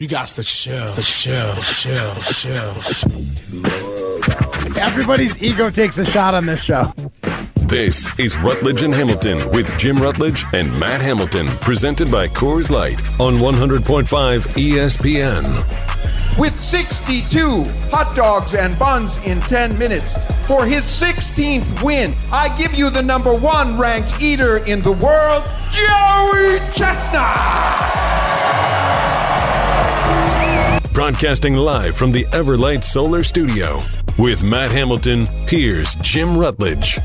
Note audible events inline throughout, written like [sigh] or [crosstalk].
You got to chill, the chill, the chill, the chill. Everybody's ego takes a shot on this show. This is Rutledge and Hamilton with Jim Rutledge and Matt Hamilton, presented by Coors Light on 100.5 ESPN. With 62 hot dogs and buns in 10 minutes for his 16th win, I give you the number one ranked eater in the world, Joey Chestnut. Broadcasting live from the Everlight Solar Studio. With Matt Hamilton, here's Jim Rutledge.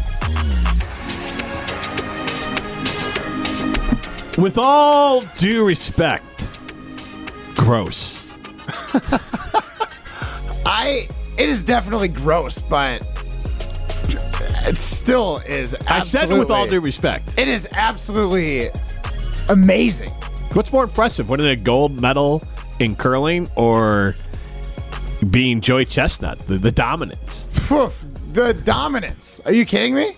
With all due respect, gross. [laughs] I it is definitely gross, but it still is. I said with all due respect. It is absolutely amazing. What's more impressive, winning a gold medal in curling or being Joey Chestnut, the, the dominance? The dominance. Are you kidding me?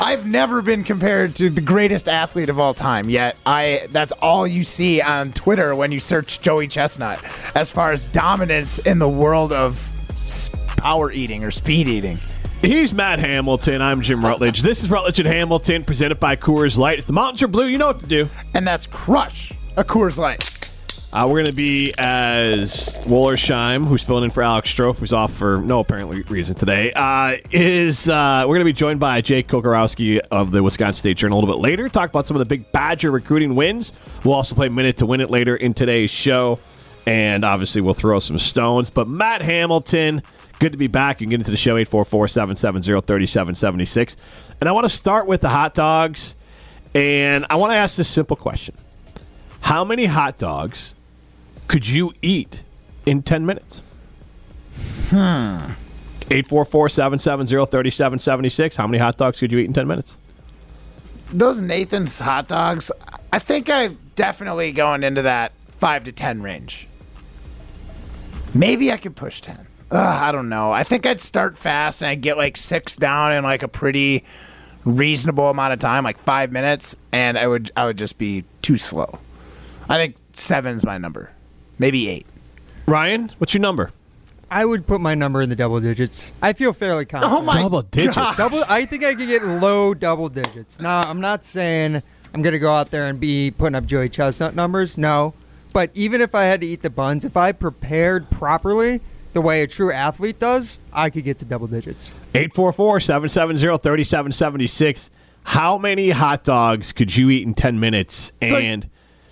I've never been compared to the greatest athlete of all time. Yet I that's all you see on Twitter when you search Joey Chestnut as far as dominance in the world of power eating or speed eating. He's Matt Hamilton. I'm Jim Rutledge. This is Rutledge and Hamilton, presented by Coors Light. If the mountains are blue, you know what to do. And that's crush a Coors Light. Uh, we're going to be as Wollersheim, who's filling in for Alex Strofe, who's off for no apparent reason today, uh, is uh, we're going to be joined by Jake Kocorowski of the Wisconsin State Journal a little bit later. Talk about some of the big Badger recruiting wins. We'll also play Minute to Win It later in today's show. And obviously, we'll throw some stones. But Matt Hamilton, good to be back. You can get into the show 844 770 3776. And I want to start with the hot dogs. And I want to ask this simple question How many hot dogs could you eat in 10 minutes? Hmm. 844 770 3776. How many hot dogs could you eat in 10 minutes? Those Nathan's hot dogs, I think I'm definitely going into that five to ten range. Maybe I could push ten. Ugh, I don't know. I think I'd start fast and I'd get like six down in like a pretty reasonable amount of time, like five minutes, and I would I would just be too slow. I think seven's my number, maybe eight. Ryan, what's your number? I would put my number in the double digits. I feel fairly confident. Oh my Double digits. gosh. Double. I think I could get low double digits. Now, I'm not saying I'm gonna go out there and be putting up Joey Chestnut numbers. No, but even if I had to eat the buns, if I prepared properly, the way a true athlete does, I could get to double digits. 844 770 3776. How many hot dogs could you eat in 10 minutes? So- And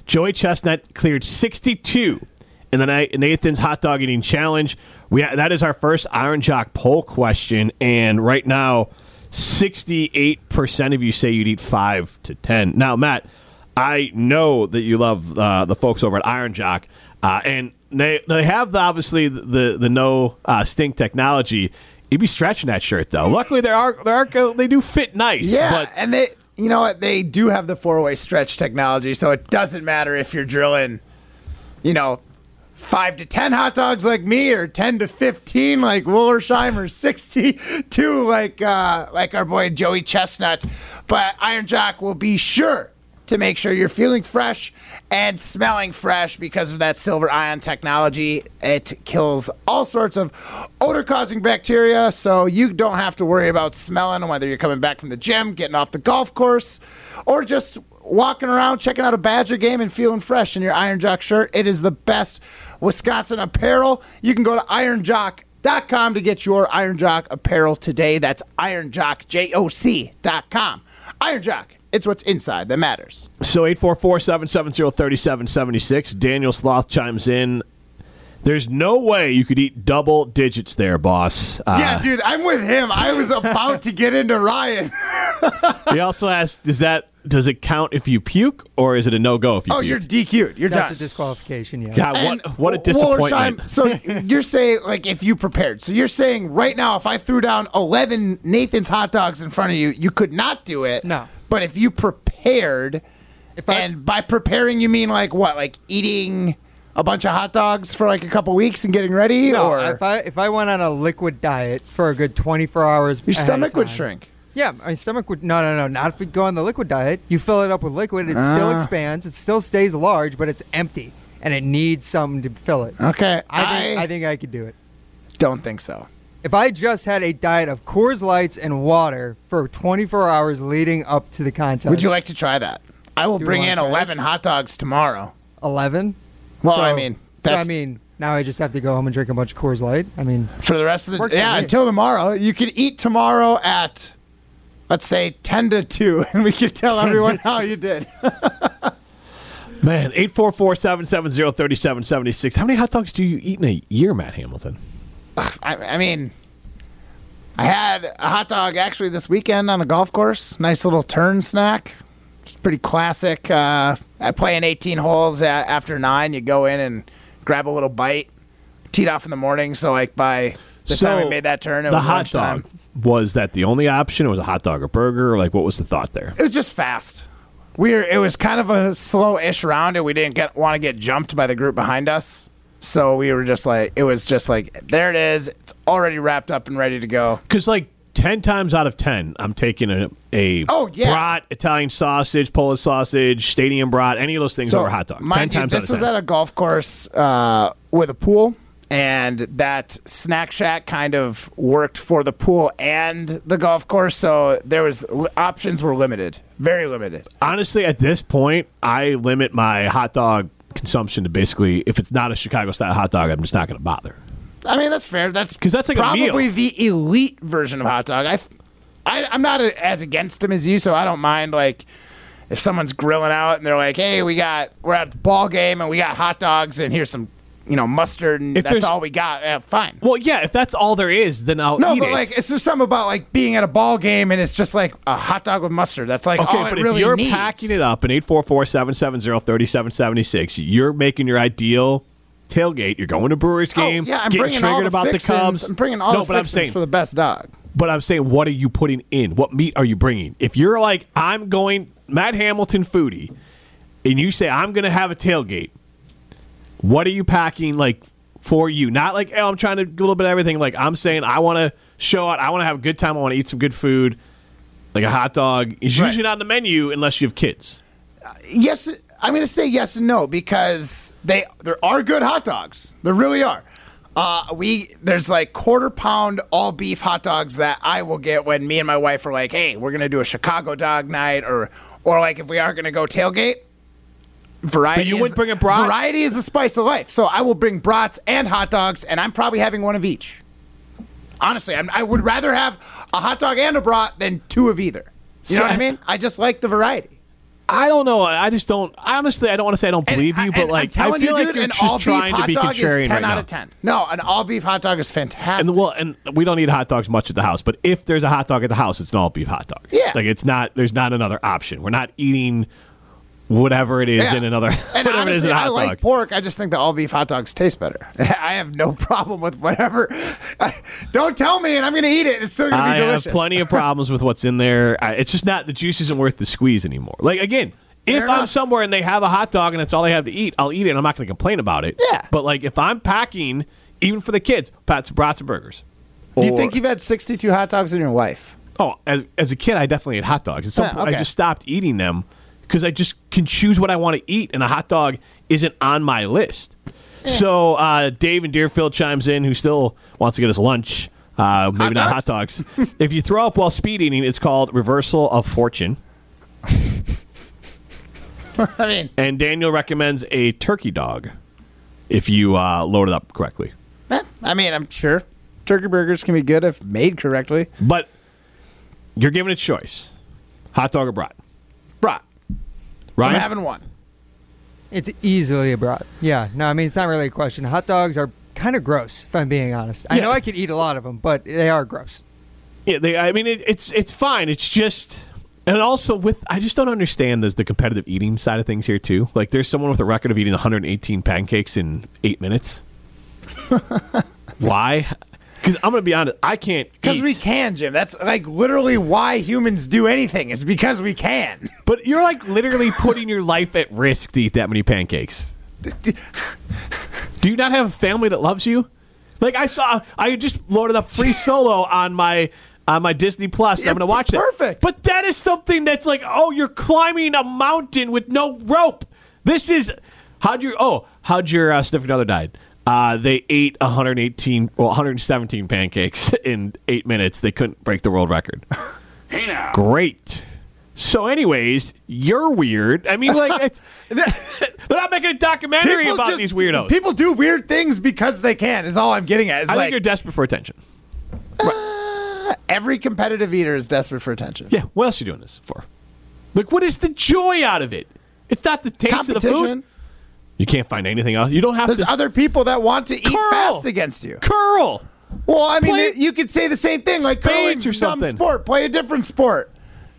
Joey Chestnut cleared 62 in the Na- Nathan's Hot Dog Eating Challenge. We That is our first Iron Jock poll question. And right now, 68% of you say you'd eat 5 to 10. Now, Matt, I know that you love uh, the folks over at Iron Jock. Uh, and they, they have the, obviously the, the no uh, stink technology. You'd be stretching that shirt though. Luckily, there are there are they do fit nice. Yeah, but and they, you know what? They do have the four way stretch technology, so it doesn't matter if you're drilling, you know, five to ten hot dogs like me, or ten to fifteen like Wollersheim, or sixty-two like uh, like our boy Joey Chestnut. But Iron Jock will be sure to make sure you're feeling fresh and smelling fresh because of that silver ion technology. It kills all sorts of odor causing bacteria, so you don't have to worry about smelling whether you're coming back from the gym, getting off the golf course, or just walking around checking out a Badger game and feeling fresh in your Iron Jock shirt. It is the best Wisconsin apparel. You can go to ironjock.com to get your Iron Jock apparel today. That's ironjockjoc.com. Iron Jock. It's what's inside that matters. So 844-770-3776. Daniel Sloth chimes in. There's no way you could eat double digits there, boss. Uh, Yeah, dude, I'm with him. I was about to get into Ryan. [laughs] He also asked, is that does it count if you puke, or is it a no go if you puke? Oh, puke?" you're DQ'd. You're done. That's done. a disqualification. Yeah. God, And what what a W- disappointment! Wollersheim, so [laughs] you're saying like if you prepared. So you're saying right now if I threw down 11 Nathan's hot dogs in front of you, you could not do it. No. But if you prepared, If I- and by preparing you mean like what? Like eating a bunch of hot dogs for like a couple weeks and getting ready, No, or if I if I went on a liquid diet for a good 24 hours, your stomach would shrink. Yeah, my stomach would. No, no, no. Not if we go on the liquid diet. You fill it up with liquid, it still Ah. expands. It still stays large, but it's empty. and it needs something to fill it. Okay, I think I, I think I could do it. don't think so. If I just had a diet of Coors Lights and water for 24 hours leading up to the contest, Would you like to try that? I will bring wanna in try 11 this? hot dogs tomorrow. 11? Well, So- I mean, so I that's mean, now I just have to go home and drink a bunch of Coors Light. I mean, for the rest of the Works for yeah me. until tomorrow. You could eat tomorrow at let's say 10 to 2 [laughs] and we could tell everyone how you did. [laughs] Man, 844-770-3776. How many hot dogs do you eat in a year, Matt Hamilton? I, I mean, I had a hot dog actually this weekend on a golf course. Nice little turn snack. It's pretty classic. Uh, I play in 18 holes after nine. You go in and grab a little bite. Teed off in the morning, so like by the time we made that turn, it the was hot lunchtime. dog. Was that the only option? It was a hot dog or burger? Or like, what was the thought there? It was just fast. We were, it was kind of a slow-ish round, and we didn't get want to get jumped by the group behind us. So we were just like, it was just like, there it is. It's already wrapped up and ready to go. Because like ten times out of ten, I'm taking a, a Oh, yeah. brat, Italian sausage, Polish sausage, stadium brat, any of those things over hot dog. Ten you, times this out of was at a golf course uh, with a pool, and that snack shack kind of worked for the pool and the golf course. So there was options were limited, very limited. Honestly, at this point, I limit my hot dog consumption to basically if it's not a Chicago style hot dog, I'm just not going to bother. I mean, that's fair. That's 'Cause that's like a probably the elite version of hot dog. I, I I'm not a, as against them as you, so I don't mind like. If someone's grilling out and they're like, "Hey, we got we're at the ball game and we got hot dogs and here's some, you know, mustard and If that's all we got," yeah, fine. Well, yeah, if that's all there is, then I'll No, eat but it. like it's just something about like being at a ball game and it's just like a hot dog with mustard. That's like Okay, all but it really if you're needs. packing it up in 844-770-3776, you're making your ideal tailgate. You're going to Brewers Oh, game, yeah, I'm getting bringing all triggered the about the. Cubs. I'm bringing all no, the but I'm saying, for the best dog. but I'm saying, what are you putting in? What meat are you bringing? If you're like, I'm going Matt Hamilton foodie, and you say I'm going to have a tailgate, what are you packing like for you? Not like, oh, I'm trying to do a little bit of everything. Like I'm saying, I want to show out. I want to have a good time. I want to eat some good food. Like a hot dog is Right. usually not on the menu unless you have kids. Yes, I'm going to say yes and no because they there are good hot dogs. There really are. Uh, we there's like quarter pound all beef hot dogs that I will get when me and my wife are like, hey, we're gonna do a Chicago dog night, or or like if we are gonna go tailgate. Variety. But you wouldn't bring a brat? Variety is the spice of life. So I will bring brats and hot dogs, and I'm probably having one of each. Honestly, I'm, I would rather have a hot dog and a brat than two of either. You know what I mean? I just like the variety. I don't know. I just don't. Honestly, I don't want to say I don't And- believe you, but like I feel you, like dude, you're an just trying to hot be dog is contrarian 10 right out now. of 10. No, an all beef hot dog is fantastic. And well, and we don't eat hot dogs much at the house, but if there's a hot dog at the house, it's an all beef hot dog. Yeah. like it's not. There's not another option. We're not eating whatever it is Yeah. in another. and [laughs] whatever it is in a I hot like dog. pork. I just think the all beef hot dogs taste better. [laughs] I have no problem with whatever. [laughs] Don't tell me, and I'm going to eat it. It's still going to be I delicious. have plenty of problems with what's in there. I, it's just not the juice isn't worth the squeeze anymore. Like again, if I'm somewhere and they have a hot dog and that's all I have to eat, I'll eat it. and I'm not going to complain about it. Yeah. But like if I'm packing, even for the kids, pats, brats, and burgers. Do you think you've had 62 hot dogs in your life? Oh, as, as a kid, I definitely ate hot dogs. At some Yeah, point, I just stopped eating them because I just can choose what I want to eat, and a hot dog isn't on my list. So uh, Dave and Deerfield chimes in, who still wants to get us lunch. Uh, maybe Hot not hot dogs? [laughs] if you throw up while speed eating, it's called reversal of fortune. [laughs] I mean, And Daniel recommends a turkey dog if you uh, load it up correctly. eh, I mean, I'm sure turkey burgers can be good if made correctly. But you're given a choice: hot dog or. Brat. Right? I'm having one. It's easily a brat. Yeah. No, I mean it's not really a question. Hot dogs are kind of gross, if I'm being honest. I Yeah. know I could eat a lot of them, but they are gross. Yeah, they, I mean, it, it's it's fine. It's just, and also with, I just don't understand the, the competitive eating side of things here too. Like, there's someone with a record of eating 118 pancakes in eight minutes. [laughs] Why? Because I'm gonna be honest, I can't. Because we can, Jim. That's like literally why humans do anything. It's because we can. [laughs] But you're like literally putting your life at risk to eat that many pancakes. Do you not have a family that loves you? Like I saw, I just loaded up free [laughs] solo on my on my Disney Plus. Yeah, I'm gonna watch it. perfect. But that is something that's like, oh, you're climbing a mountain with no rope. This is how'd your Oh, how'd your uh, significant other died? Uh, they ate 118, well, 117 pancakes [laughs] in eight minutes. They couldn't break the world record. Hey now. Great. So, anyways, you're weird. I mean, like, it's, [laughs] they're not making a documentary People about just- these weirdos. People do weird things because they can. Is all I'm getting at. Is I think like you're desperate for attention. every competitive eater is desperate for attention. Yeah. What else are you doing this for? Like, what is the joy out of it? It's not the taste of the food. Competition. You can't find anything else. You don't have There's to other people that want to eat Curl. fast against you. curl. Well, I mean, Play- it- you could say the same thing. Like Spades curling's or a dumb something. sport. Play a different sport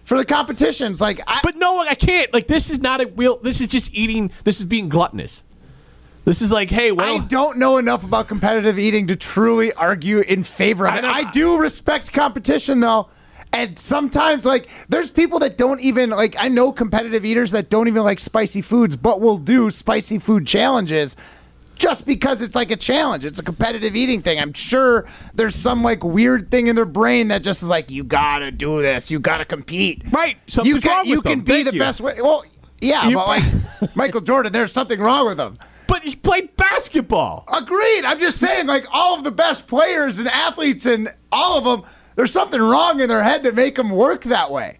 for the competitions. Like, I, But no, I can't. Like, this is not a real. This is just eating. This is being gluttonous. This is like, hey, well, I don't know enough about competitive eating to truly argue in favor of I it. know- I do respect competition though. And sometimes, like, there's people that don't even like. I know competitive eaters that don't even like spicy foods, but will do spicy food challenges just because it's like a challenge. It's a competitive eating thing. I'm sure there's some like weird thing in their brain that just is like, you gotta do this. You gotta compete. Right. You Something's can wrong you can them. be Thank the you. best way. Well, yeah, You- but like [laughs] Michael Jordan, there's something wrong with him. but he played basketball. Agreed. I'm just saying, like all of the best players and athletes and all of them, there's something wrong in their head to make them work that way.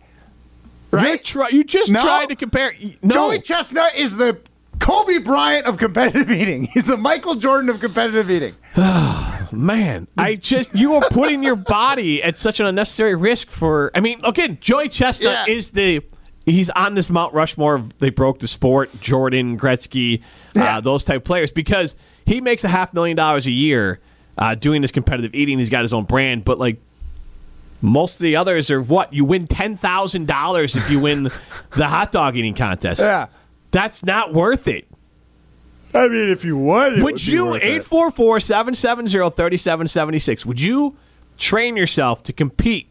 Right? try, you just No. tried to compare. No, Joey Chestnut is the Kobe Bryant of competitive [laughs] eating. He's the Michael Jordan of competitive eating. [sighs] man, I just you are putting your body at such an unnecessary risk for. I mean, again, Joey Chestnut Yeah. is the. He's on this Mount Rushmore. Of, they broke the sport. Jordan, Gretzky, Yeah. uh, those type players because he makes a half million dollars a year uh, doing this competitive eating. He's got his own brand, but like most of the others are what you win ten thousand dollars if you win [laughs] the hot dog eating contest. Yeah. That's not worth it. I mean, if you would, Would you, 844 770 3776, would you train yourself to compete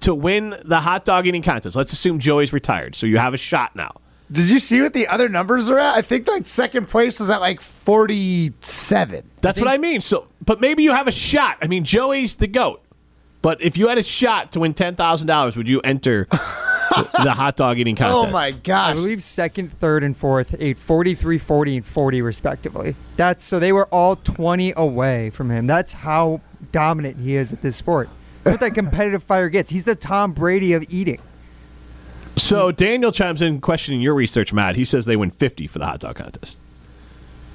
to win the hot dog eating contest? Let's assume Joey's retired, so you have a shot now. Did you see what the other numbers are at? I think like second place is at like 47. That's what I mean. So, but maybe you have a shot. I mean, Joey's the goat. But if you had a shot to win ten thousand dollars, would you enter the, [laughs] the hot dog eating oh contest? Oh my gosh! I believe second, third, and fourth ate 43, 40, and 40 respectively. That's so they were all 20 away from him. That's how dominant he is at this sport. What that competitive fire gets. He's the Tom Brady of eating. So Daniel chimes in questioning your research, Matt. He says they win fifty for the hot dog contest.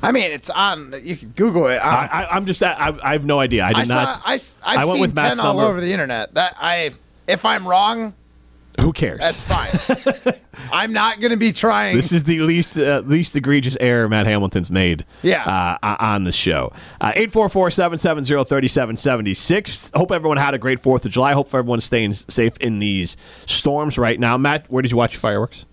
I mean, it's on. You can Google it. I, I, I'm just, I, I have no idea. I did I saw. not. I, I've I went seen with Matt's ten all number. over the internet. That I, if I'm wrong, Who cares? that's fine. [laughs] I'm not going to be trying. This is the least uh, least egregious error Matt Hamilton's made Yeah. uh, on the show. 844 770 3776. Hope everyone had a great 4th of July. Hope everyone's staying safe in these storms right now. Matt, where did you watch your fireworks?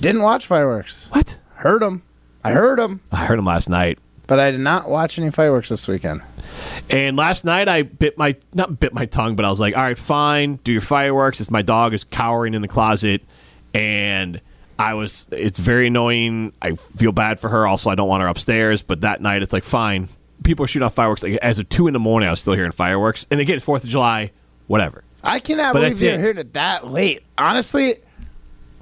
Didn't watch fireworks. What? Heard them. I heard them, I heard them last night. but I did not watch any fireworks this weekend. And last night I bit my not bit my tongue, but I was like, all right, fine, do your fireworks. It's my dog is cowering in the closet, and I was. It's very annoying. I feel bad for her. Also, I don't want her upstairs. But that night, it's like fine. People are shooting off fireworks. Like, as of two in the morning, I was still hearing fireworks. And again, Fourth of July, whatever. I cannot But believe that's you're it. hearing it that late. Honestly,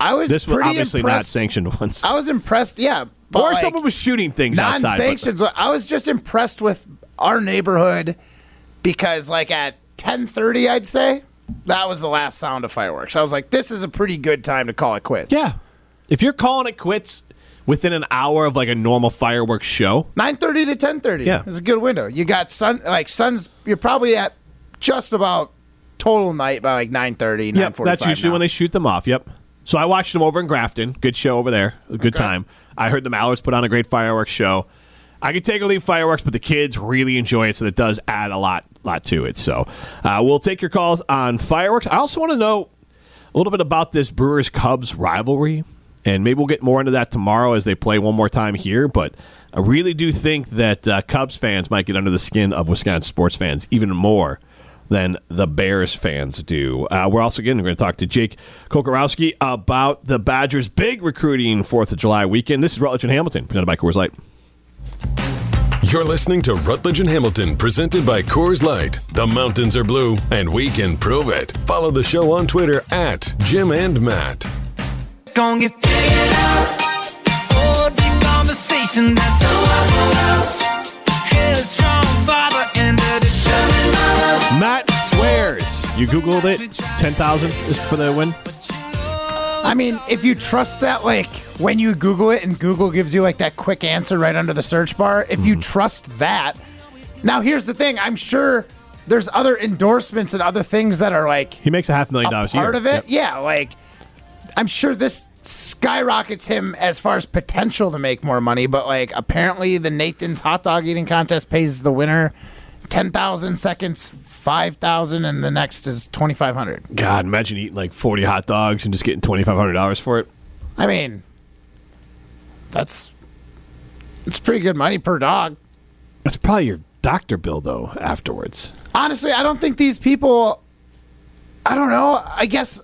I was This obviously not impressed. sanctioned ones. I was impressed. Yeah, but or like, someone was shooting things outside. but- non-sanctions. I was just impressed with our neighborhood because, like, at 10:30, I'd say that was the last sound of fireworks. I was like, this is a pretty good time to call it quits. Yeah. If you're calling it quits within an hour of like a normal fireworks show, 9:30 to 10:30. Yeah. is a good window. You got sun like suns. You're probably at just about total night by like 9:30. Yep, that's usually when they shoot them off. Yep. So I watched them over in Grafton. Good show over there. Good time. I heard the Mallards put on a great fireworks show. I could take or leave fireworks, but the kids really enjoy it, so it does add a lot, lot to it. So uh, we'll take your calls on fireworks. I also want to know a little bit about this Brewers Cubs rivalry, and maybe we'll get more into that tomorrow as they play one more time here. But I really do think that uh, Cubs fans might get under the skin of Wisconsin sports fans even more than the Bears fans do. Uh, we're also again going to talk to Jake Kocorowski about the Badgers' big recruiting Fourth of July weekend. This is Rutledge and Hamilton, presented by Coors Light. You're listening to Rutledge and Hamilton, presented by Coors Light. The mountains are blue, and we can prove it. Follow the show on Twitter at Jim and Matt. Gonna get figured out. Oh, deep conversation. that the Waffle House headstrong father Matt swears. You Googled it. 10,000 is for the win. I mean, if you trust that, like when you Google it and Google gives you like that quick answer right under the search bar, if you mm-hmm. trust that. Now, here's the thing I'm sure there's other endorsements and other things that are like He makes a half million a dollars a year. part of it. Yep. Yeah, like I'm sure this skyrockets him as far as potential to make more money, but like apparently the Nathan's hot dog eating contest pays the winner 10,000 seconds, 5,000 and the next is 2,500. God, imagine eating like 40 hot dogs and just getting $2,500 for it. I mean, that's it's pretty good money per dog. That's probably your doctor bill, though, afterwards. Honestly, I don't think these people. I don't know. I guess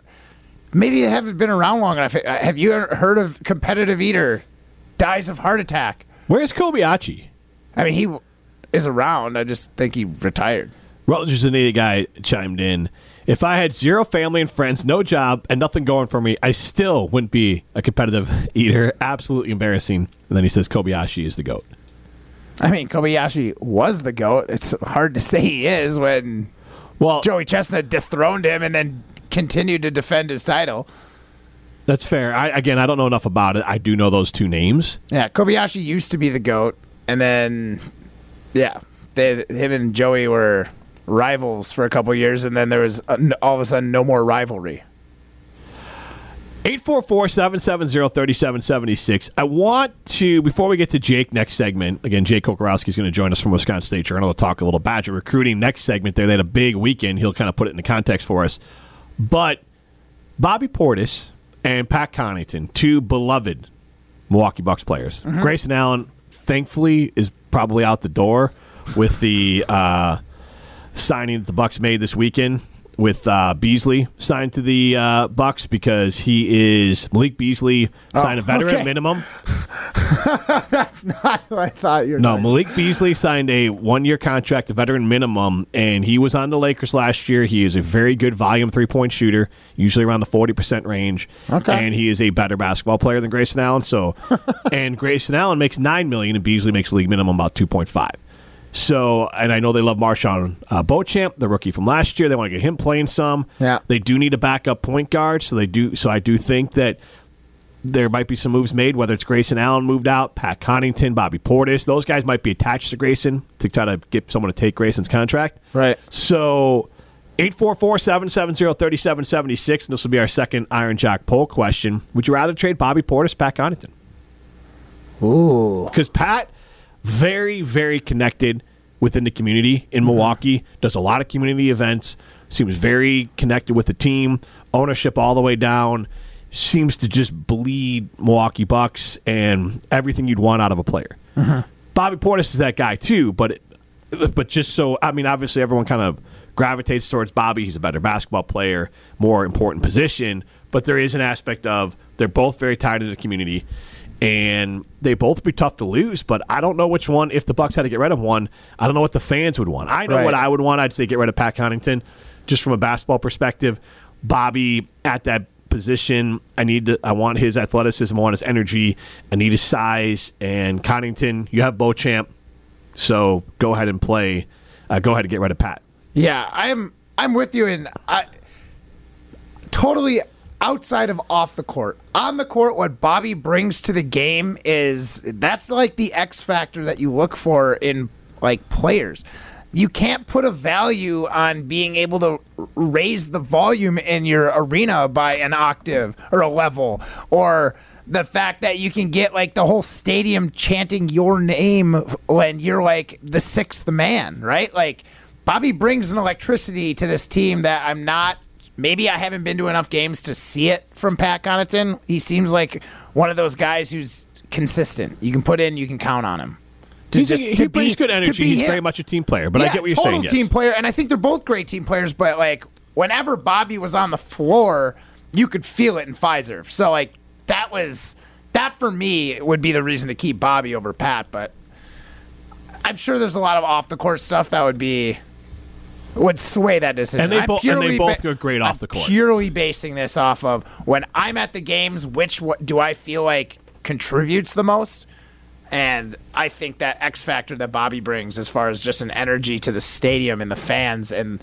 maybe they haven't been around long enough. Uh, have you ever heard of competitive eater dies of heart attack? Where's Kobayashi? I mean, he is around. I just think he retired. Rutledge's an idiot guy chimed in. If I had zero family and friends, no job, and nothing going for me, I still wouldn't be a competitive [laughs] eater. Absolutely embarrassing. And then he says Kobayashi is the GOAT. I mean, Kobayashi was the goat. It's hard to say he is when Well, Joey Chestnut dethroned him and then continued to defend his title. that's fair. I, again, I don't know enough about it. I do know those two names. Yeah, Kobayashi used to be the goat, and then yeah, they, him and Joey were rivals for a couple years, and then there was uh, all of a sudden no more rivalry. 844-770-3776. I want to, before we get to Jake next segment, again, Jake Kocorowski is going to join us from Wisconsin State Journal to talk a little Badger recruiting next segment there. They had a big weekend. He'll kind of put it into context for us. But Bobby Portis and Pat Connaughton, two beloved Milwaukee Bucks players. Grayson Allen, thankfully, is probably out the door with the uh, signing that the Bucks made this weekend with uh, Beasley signed to the uh, Bucks because he is Malik Beasley signed a veteran okay. minimum. [laughs] That's not who I thought you were. No, talking- Malik Beasley signed a one-year contract, a veteran minimum, and he was on the Lakers last year. He is a very good volume three-point shooter, usually around the forty percent range. Okay. and he is a better basketball player than Grayson Allen. So, [laughs] and Grayson Allen makes nine million, and Beasley makes league minimum about two point five. So, and I know they love MarJon uh, Beauchamp, the rookie from last year. They want to get him playing some. Yeah. they do need a backup point guard, so they do. So I do think that there might be some moves made, whether it's Grayson Allen moved out, Pat Connaughton, Bobby Portis. Those guys might be attached to Grayson to try to get someone to take Grayson's contract. Right. So 844-770-3776, and this will be our second Iron Jock poll question. Would you rather trade Bobby Portis, Pat Connaughton? Ooh, Because Pat, very, very connected within the community. In mm-hmm. Milwaukee, does a lot of community events, seems very connected with the team, ownership all the way down, seems to just bleed Milwaukee Bucks and everything you'd want out of a player. Mm-hmm. Bobby Portis is that guy too, but it, but just so I mean, obviously everyone kind of gravitates towards Bobby. He's a better basketball player, more important position, but there is an aspect of they're both very tied into the community, and they both be tough to lose. But I don't know which one. If the Bucks had to get rid of one, I don't know what the fans would want. I know Right. what I would want. I'd say get rid of Pat Connaughton, just from a basketball perspective. Bobby at that position. I need to, I want his athleticism. I want his energy. I need his size. And Connaughton, you have Beauchamp, so go ahead and play. Uh, go ahead and get rid of Pat. yeah, I'm I'm with you, and I totally outside of off the court. On the court, what Bobby brings to the game is that's like the X factor that you look for in like players. You can't put a value on being able to raise the volume in your arena by an octave or a level or the fact that you can get like the whole stadium chanting your name when you're like the sixth man, right? Like Bobby brings an electricity to this team that I'm not maybe I haven't been to enough games to see it from Pat Connaughton. He seems like one of those guys who's consistent. You can put in, you can count on him. To He's, just- he to brings be- good energy. He's him. very much a team player, but I get what you're saying. Yes. team player, and I think they're both great team players. But like, whenever Bobby was on the floor, you could feel it in Fiserv. So like, that was that for me would be the reason to keep Bobby over Pat. But I'm sure there's a lot of off the court stuff that would be would sway that decision. And they bo- and they both go great off I'm the court. Purely basing this off of when I'm at the games, which what do I feel like contributes the most? And I think that X factor that Bobby brings, as far as just an energy to the stadium and the fans, and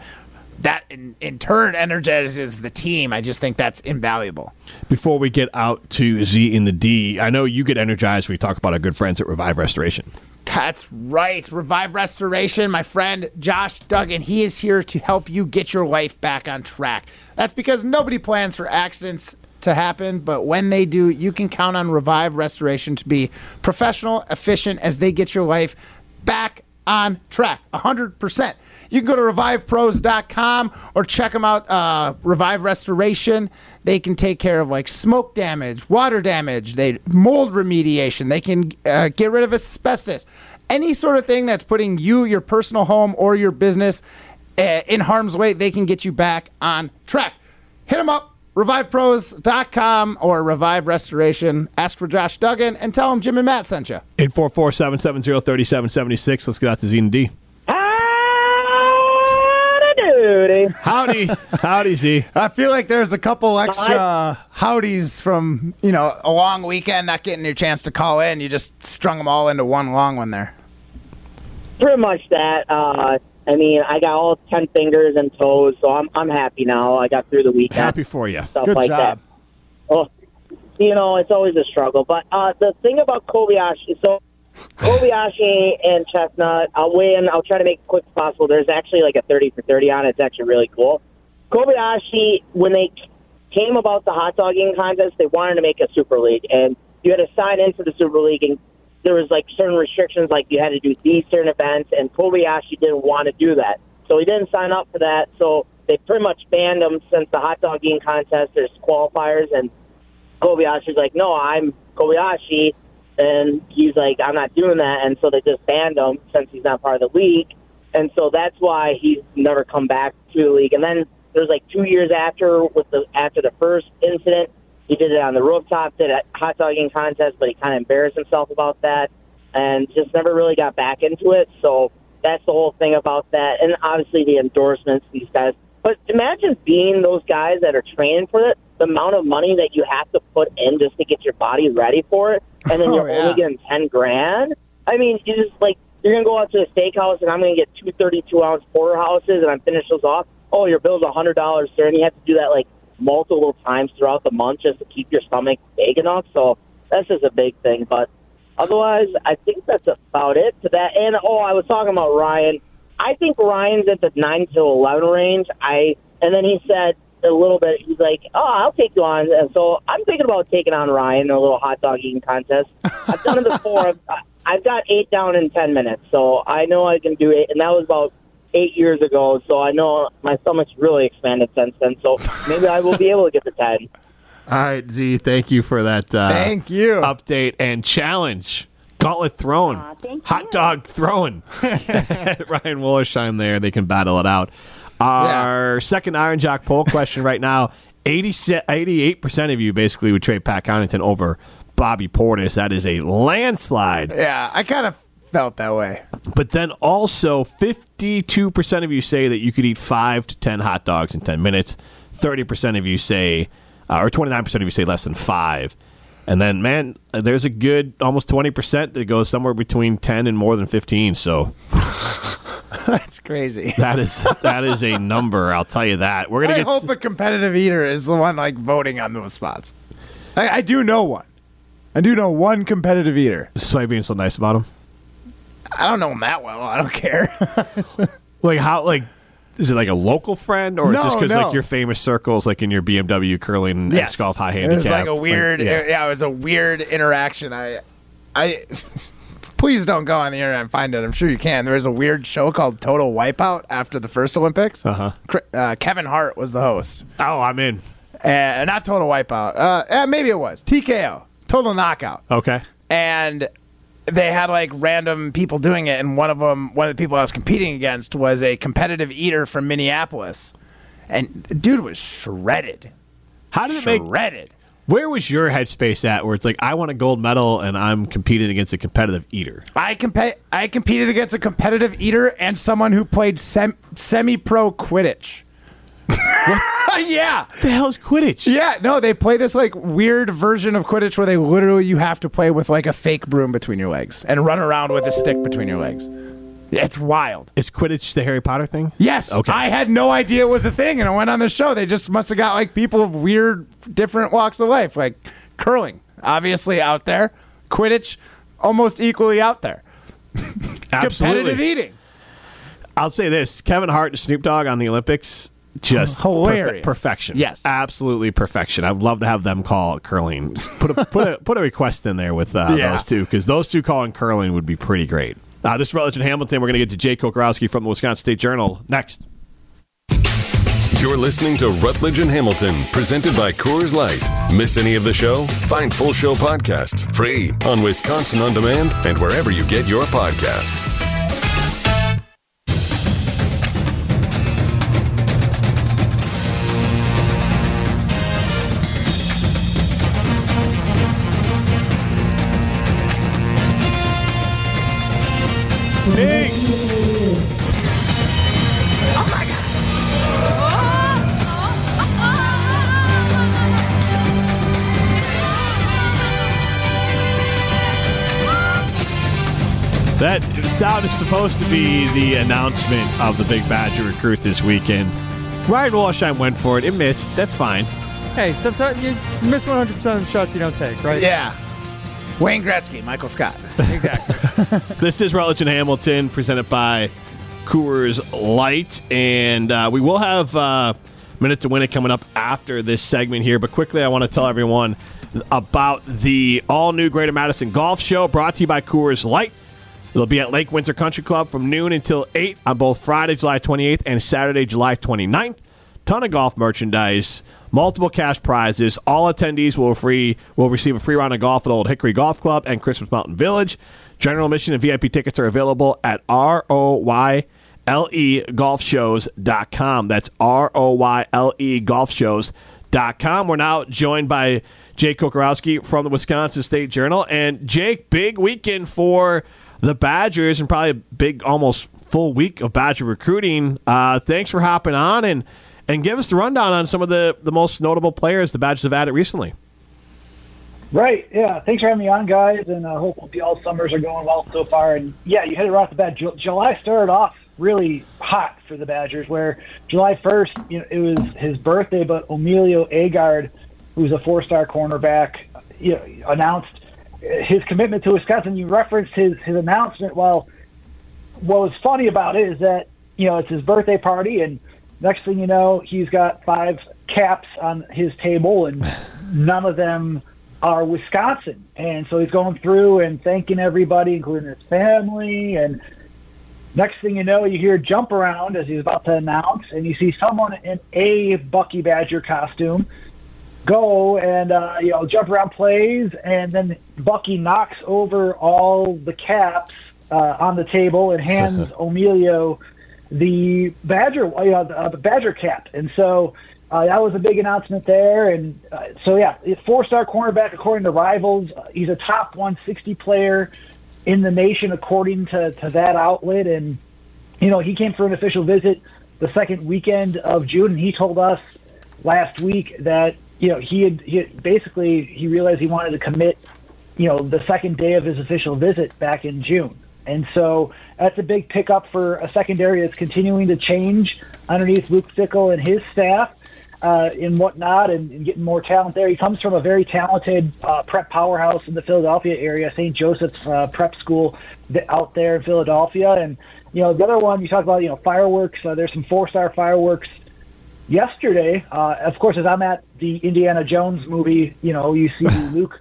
that in, in turn energizes the team, I just think that's invaluable. Before we get out to Z in the D, I know you get energized when we talk about our good friends at Revive Restoration. That's right. Revive Restoration, my friend Josh Duggan, he is here to help you get your life back on track. That's because nobody plans for accidents to happen, but when they do, you can count on Revive Restoration to be professional, efficient as they get your life back on track 100%. You can go to revivepros.com or check them out, uh, Revive Restoration. They can take care of like smoke damage, water damage, they mold remediation. They can uh, get rid of asbestos. Any sort of thing that's putting you, your personal home, or your business uh, in harm's way, they can get you back on track. Hit them up, revivepros.com or Revive Restoration. Ask for Josh Duggan and tell him Jim and Matt sent you. 844 770 3776. Let's get out to Z and D. Howdy. Howdy. Howdy, Z. I feel like there's a couple extra howdies from, you know, a long weekend, not getting your chance to call in. You just strung them all into one long one there. Pretty much that. Uh, I mean, I got all ten fingers and toes, so I'm I'm happy now. I got through the weekend. Happy for you. stuff Good like job. that. Well, you know, it's always a struggle. But uh, the thing about Kobayashi, so Kobayashi and Chestnut, I'll win. I'll try to make it quick as possible. There's actually like a 30 for 30 on it. It's actually really cool. Kobayashi, when they came about the hot dog eating contest, they wanted to make a Super League. And you had to sign into the Super League, and there was like certain restrictions, like you had to do these certain events, and Kobayashi didn't want to do that. So he didn't sign up for that. So they pretty much banned him since the hot dog eating contest. There's qualifiers, and Kobayashi's like, no, I'm Kobayashi. And he's like, I'm not doing that. And so they just banned him since he's not part of the league. And so that's why he's never come back to the league. And then there's like two years after with the after the first incident, he did it on the rooftop, did a hot dogging contest, but he kind of embarrassed himself about that, and just never really got back into it. So that's the whole thing about that. And obviously the endorsements, these guys. But imagine being those guys that are training for it. The amount of money that you have to put in just to get your body ready for it, and then [laughs] Oh, you're yeah. only getting ten grand. I mean, you just like you're gonna go out to a steakhouse and I'm gonna get two 32 ounce porterhouses and I'm finish those off. Oh, your bill's a hundred dollars, sir, and you have to do that like multiple times throughout the month just to keep your stomach big enough. So that's just a big thing. But otherwise, I think that's about it to that. And oh, I was talking about Ryan. I think Ryan's at the nine to eleven range. I and then he said a little bit. He's like, "Oh, I'll take you on." And so I'm thinking about taking on Ryan in a little hot dog eating contest. I've done it before. [laughs] I've, I've got eight down in ten minutes, so I know I can do it. And that was about eight years ago, so I know my stomach's really expanded since then. So maybe I will be able to get the ten. [laughs] All right, Z. Thank you for that uh, Thank you. update and challenge. Gauntlet thrown. Hot dog thrown. [laughs] Ryan Wollersheim there. They can battle it out. Our second Iron Jock poll question right now 80, 88% of you basically would trade Pat Connaughton over Bobby Portis. That is a landslide. Yeah, I kind of felt that way. But then also 52% of you say that you could eat 5 to 10 hot dogs in 10 minutes. 30% of you say, uh, or 29% of you say less than 5. And then, man, there's a good almost 20% that goes somewhere between 10 and more than 15. So [laughs] That's crazy. that is that is a number, I'll tell you that. We're going I to get hope a competitive eater is the one like voting on those spots. I, I do know one. I do know one competitive eater. This is why being so nice about him. I don't know him that well. I don't care. [laughs] Like how like is it like a local friend or No, just because no. like your famous circles like in your BMW curling and Yes. golf high handicap? It handicap? was like a weird. yeah. yeah. it was a weird interaction. I, I. [laughs] Please don't go on the internet and find it. I'm sure you can. There was a weird show called Total Wipeout after the first Olympics. Uh-huh. Cri- Uh, Kevin Hart was the host. Oh, I'm in. Uh, not Total Wipeout. Uh, maybe it was TKO, Total Knockout. Okay. and they had like random people doing it and one of them one of the people i was competing against was a competitive eater from minneapolis and the dude was shredded How did it make shredded Where was your headspace at? Where it's like I want a gold medal and I'm competing against a competitive eater. I compa- I competed against a competitive eater and someone who played sem- semi-pro Quidditch. [laughs] yeah. What the hell is Quidditch? Yeah, no, they play this like weird version of Quidditch where they literally you have to play with like a fake broom between your legs and run around with a stick between your legs. It's wild. Is Quidditch the Harry Potter thing? Yes. Okay. I had no idea it was a thing, and I went on the show. They just must have got like people of weird, different walks of life, like curling, obviously out there, Quidditch, almost equally out there. [laughs] Competitive eating. I'll say this: Kevin Hart and Snoop Dogg on the Olympics, just Hilarious. perfe- perfection. Yes. absolutely perfection. I'd love to have them call curling. Just put a put a [laughs] put a request in there with uh, Yeah. those two because those two calling curling would be pretty great. Uh, this is Rutledge and Hamilton. We're going to get to Jay Kocorowski from the Wisconsin State Journal next. You're listening to Rutledge and Hamilton, presented by Coors Light. Miss any of the show? Find full show podcasts free on Wisconsin On Demand and wherever you get your podcasts. That sound is supposed to be the announcement of the Big Badger recruit this weekend. Ryan Wollersheim went for it. It missed. That's fine. Hey, sometimes you miss 100% of the shots you don't take, right? Yeah. Wayne Gretzky, Michael Scott. [laughs] Exactly. This is Rutledge and Hamilton, presented by Coors Light, and uh, we will have uh, minute to win it coming up after this segment here. But quickly, I want to tell everyone about the all new Greater Madison Golf Show, brought to you by Coors Light. It'll be at Lake Windsor Country Club from noon until 8 on both Friday, July 28th and Saturday, July 29th. Ton of golf merchandise, multiple cash prizes. All attendees will free will receive a free round of golf at Old Hickory Golf Club and Christmas Mountain Village. General admission and VIP tickets are available at R O Y L E golfshows.com. That's R O Y L E golfshows.com. We're now joined by Jake Kocorowski from the Wisconsin State Journal. And Jake, big weekend for the Badgers and probably a big, almost full week of Badger recruiting. Uh, thanks for hopping on and and give us the rundown on some of the, the most notable players the Badgers have added recently. Right. Yeah. Thanks for having me on, guys, and I hope the all summers are going well so far. And yeah, you hit it right off the bat. Ju- July started off really hot for the Badgers, where July 1st, you know, it was his birthday, but Emilio Agard, who's a four-star cornerback, you know, announced his commitment to Wisconsin. You referenced his his announcement. Well, what was funny about it is that you know it's his birthday party, and next thing you know, he's got five caps on his table, and [sighs] none of them are Wisconsin. And so he's going through and thanking everybody, including his family. And next thing you know, you hear jump around as he's about to announce, and you see someone in a Bucky Badger costume go and uh, you know jump around plays, and then Bucky knocks over all the caps uh, on the table and hands [laughs] Emilio the Badger, you know, the, uh, the Badger cap, and so. Uh, that was a big announcement there, and uh, so yeah, four-star cornerback according to Rivals. Uh, he's a top 160 player in the nation according to, to that outlet, and you know he came for an official visit the second weekend of June, and he told us last week that you know he had, he had basically he realized he wanted to commit, you know, the second day of his official visit back in June, and so that's a big pickup for a secondary that's continuing to change underneath Luke Fickell and his staff uh, and whatnot, and, and getting more talent there. He comes from a very talented uh, prep powerhouse in the Philadelphia area, St. Joseph's uh, Prep School out there in Philadelphia. And you know, the other one you talk about, you know, fireworks. Uh, there's some four-star fireworks yesterday. Uh, of course, as I'm at the Indiana Jones movie, you know, you see [laughs] Luke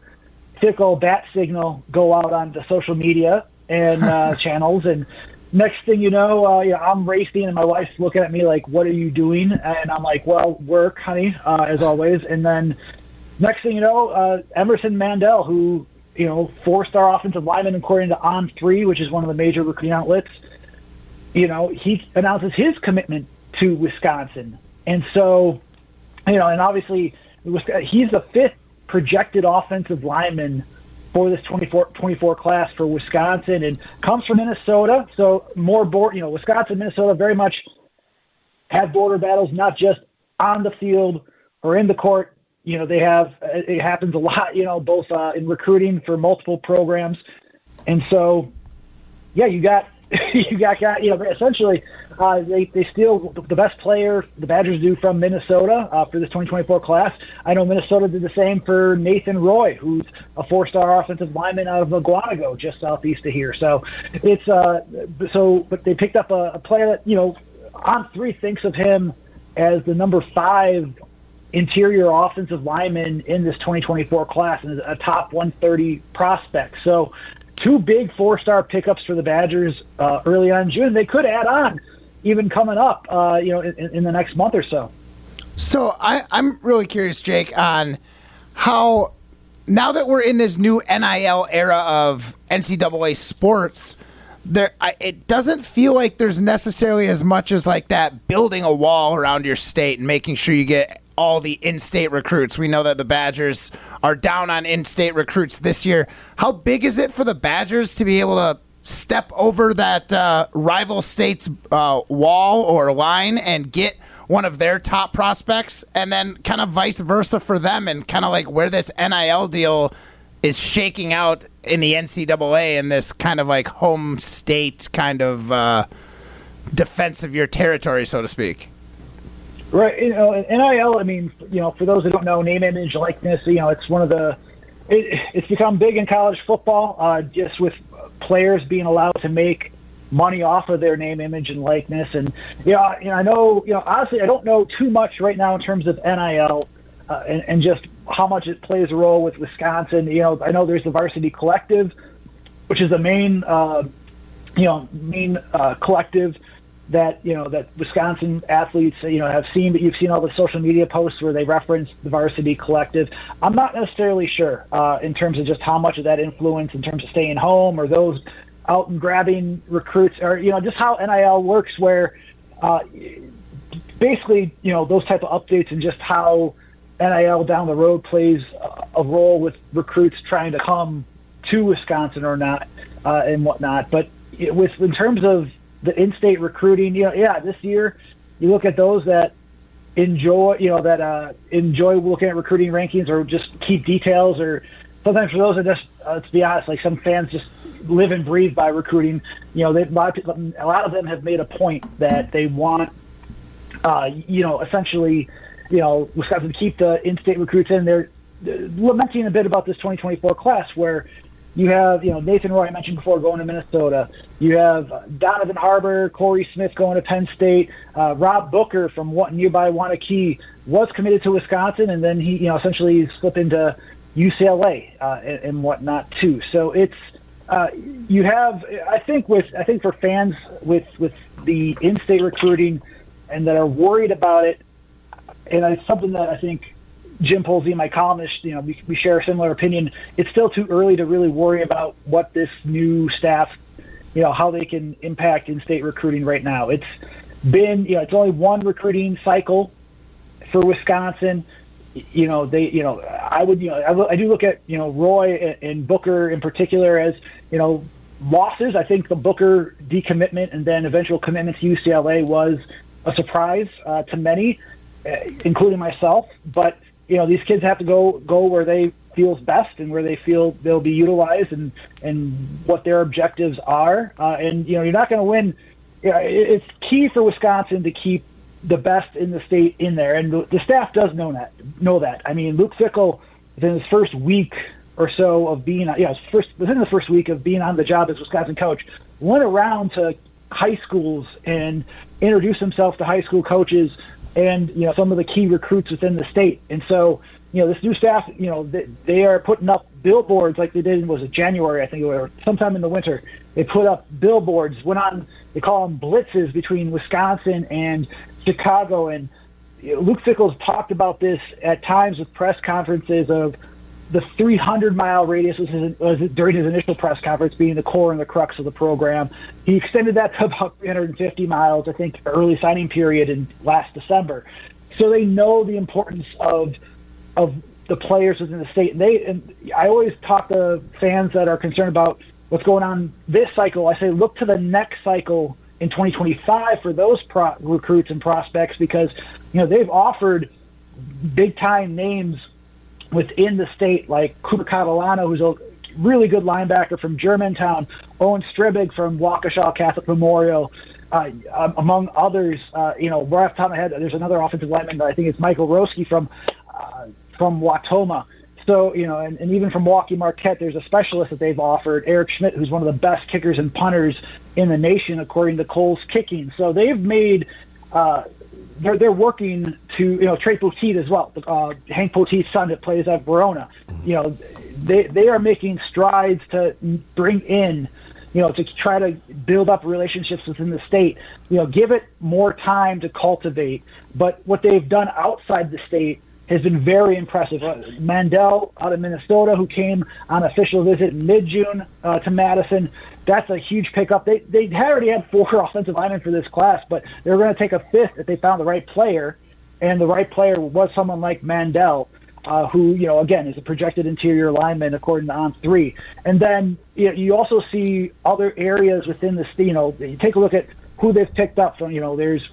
Fickell bat signal go out on the social media and uh, [laughs] channels and next thing you know, uh, yeah, I'm racing, and my wife's looking at me like, "What are you doing?" And I'm like, "Well, work, honey, uh, as always." And then next thing you know, uh, Emerson Mandell, who you know, four-star offensive lineman according to On Three, which is one of the major recruiting outlets, you know, he announces his commitment to Wisconsin, and so, you know, and obviously, he's the fifth projected offensive lineman for this 24, 24 class for Wisconsin and comes from Minnesota. So more board, you know, Wisconsin, Minnesota very much have border battles, not just on the field or in the court. You know, they have it happens a lot. You know, both uh, in recruiting for multiple programs, and so yeah, you got [laughs] you got, got you know essentially uh, they they steal the best player the Badgers do from Minnesota uh, for this 2024 class. I know Minnesota did the same for Nathan Roy, who's a four-star offensive lineman out of Mukwonago, just southeast of here. So it's uh so but they picked up a, a player that you know on three thinks of him as the number five interior offensive lineman in this 2024 class and a top 130 prospect. So two big four-star pickups for the Badgers uh, early on in June. They could add on even coming up, uh, you know, in, in the next month or so. So I, I'm really curious, Jake, on how now that we're in this new NIL era of NCAA sports, there I, it doesn't feel like there's necessarily as much as like that building a wall around your state and making sure you get all the in-state recruits. We know that the Badgers are down on in-state recruits this year. How big is it for the Badgers to be able to step over that uh, rival state's uh, wall or line and get one of their top prospects, and then kind of vice versa for them, and kind of like where this NIL deal is shaking out in the NCAA in this kind of like home state kind of uh, defense of your territory, so to speak. Right. You know, NIL. I mean, you know, for those that don't know, name, image, likeness. You know, it's one of the. It, it's become big in college football, uh, just with players being allowed to make money off of their name, image, and likeness. And yeah, you know, I know. You know, honestly, I don't know too much right now in terms of NIL uh, and, and just how much it plays a role with Wisconsin. You know, I know there's the Varsity Collective, which is the main, uh, you know, main uh, collective that you know that Wisconsin athletes you know have seen. But you've seen all the social media posts where they reference the Varsity Collective. I'm not necessarily sure uh, in terms of just how much of that influence in terms of staying home or those out and grabbing recruits or you know just how NIL works where. Uh, basically, you know, those type of updates and just how NIL down the road plays a role with recruits trying to come to Wisconsin or not uh, and whatnot. But with in terms of the in-state recruiting, you know, yeah, this year you look at those that enjoy, you know, that uh, enjoy looking at recruiting rankings or just keep details, or sometimes for those that just, uh, let's be honest, like some fans just live and breathe by recruiting. You know, they, a lot of people, a lot of them have made a point that they want, uh, you know, essentially, you know, Wisconsin to keep the in-state recruits in. They're lamenting a bit about this 2024 class where you have, you know, Nathan Roy I mentioned before going to Minnesota. You have Donovan Harbor, Corey Smith going to Penn State. Uh, Rob Booker from what nearby Waunakee was committed to Wisconsin, and then he, you know, essentially slipped into UCLA uh, and, and whatnot too. So it's uh, you have, I think, with I think for fans with with the in-state recruiting and that are worried about it, and it's something that I think Jim Polzin, my columnist, you know, we, we share a similar opinion. It's still too early to really worry about what this new staff, you know, how they can impact in-state recruiting right now. It's been, you know, it's only one recruiting cycle for Wisconsin. You know, they, you know, I would, you know, I, I do look at, you know, Roy and, and Booker in particular as, you know, losses. I think the Booker decommitment and then eventual commitment to UCLA was a surprise uh, to many, uh, including myself. But you know these kids have to go go where they feels best and where they feel they'll be utilized and and what their objectives are. Uh, and you know you're not going to win. You know, it, it's key for Wisconsin to keep the best in the state in there, and the, the staff does know that. Know that. I mean, Luke Fickell within his first week or so of being, you know, first within the first week of being on the job as Wisconsin coach, went around to high schools and introduced himself to high school coaches and you know some of the key recruits within the state. And so you know this new staff, you know they, they are putting up billboards like they did in was it January I think or sometime in the winter. They put up billboards. Went on they call them blitzes between Wisconsin and Chicago. And Luke Fickell's talked about this at times with press conferences of the 300 mile radius was, his, was during his initial press conference being the core and the crux of the program. He extended that to about 350 miles, I think, early signing period in last December. So they know the importance of of the players within the state. And they and I always talk to fans that are concerned about what's going on this cycle. I say look to the next cycle in 2025 for those pro- recruits and prospects because you know they've offered big time names within the state like Cooper Catalano, who's a really good linebacker from Germantown, Owen Stribig from Waukesha Catholic Memorial. Uh, um, among others, uh, you know, right off the top of my head, there's another offensive lineman that I think it's Michael Roski from uh, from Wautoma. So, you know, and, and even from Milwaukee Marquette, there's a specialist that they've offered, Eric Schmidt, who's one of the best kickers and punters in the nation, according to Kohl's Kicking. So they've made, uh, they're, they're working to, you know, Trey Poteat as well, uh, Hank Poteat's son that plays at Verona. You know, they, they are making strides to bring in, you know, to try to build up relationships within the state. You know, give it more time to cultivate. But what they've done outside the state has been very impressive. Uh, Mandell out of Minnesota, who came on official visit in mid-June uh, to Madison, that's a huge pickup. They they had already had four [laughs] offensive linemen for this class, but they were going to take a fifth if they found the right player, and the right player was someone like Mandell. Uh, who you know again is a projected interior lineman according to on three, and then you, know, you also see other areas within the you know you take a look at who they've picked up from you know there's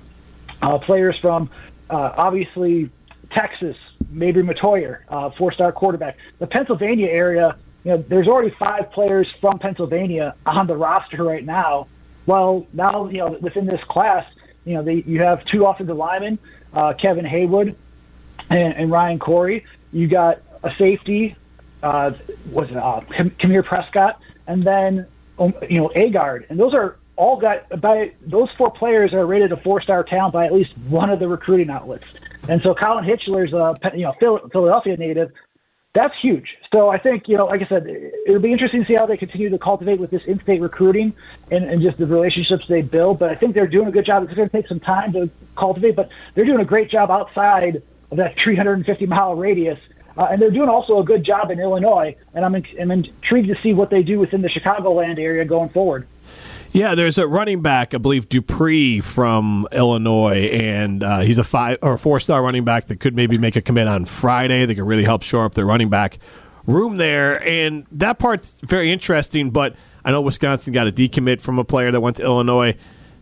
uh, players from uh, obviously Texas, Mabrey Mettauer, uh, four-star quarterback. The Pennsylvania area, you know, there's already five players from Pennsylvania on the roster right now. Well, now you know within this class, you know, they, you have two offensive linemen, uh, Kevin Heywood and, and Ryan Corey. You got a safety, uh, was it uh, Kamir Prescott, and then um, you know Agard, and those are all got by those four players are rated a four-star talent by at least one of the recruiting outlets. And so Colin Hitschler's a you know Philadelphia native. That's huge. So I think you know, like I said, it'll be interesting to see how they continue to cultivate with this in-state recruiting and, and just the relationships they build. But I think they're doing a good job. It's going to take some time to cultivate, but they're doing a great job outside of that 350 mile radius. Uh, and they're doing also a good job in Illinois, and I'm, I'm intrigued to see what they do within the Chicagoland area going forward. Yeah, there's a running back, I believe Dupree from Illinois, and uh, he's a five or four star running back that could maybe make a commit on Friday. That could really help shore up their running back room there, and that part's very interesting. But I know Wisconsin got a decommit from a player that went to Illinois.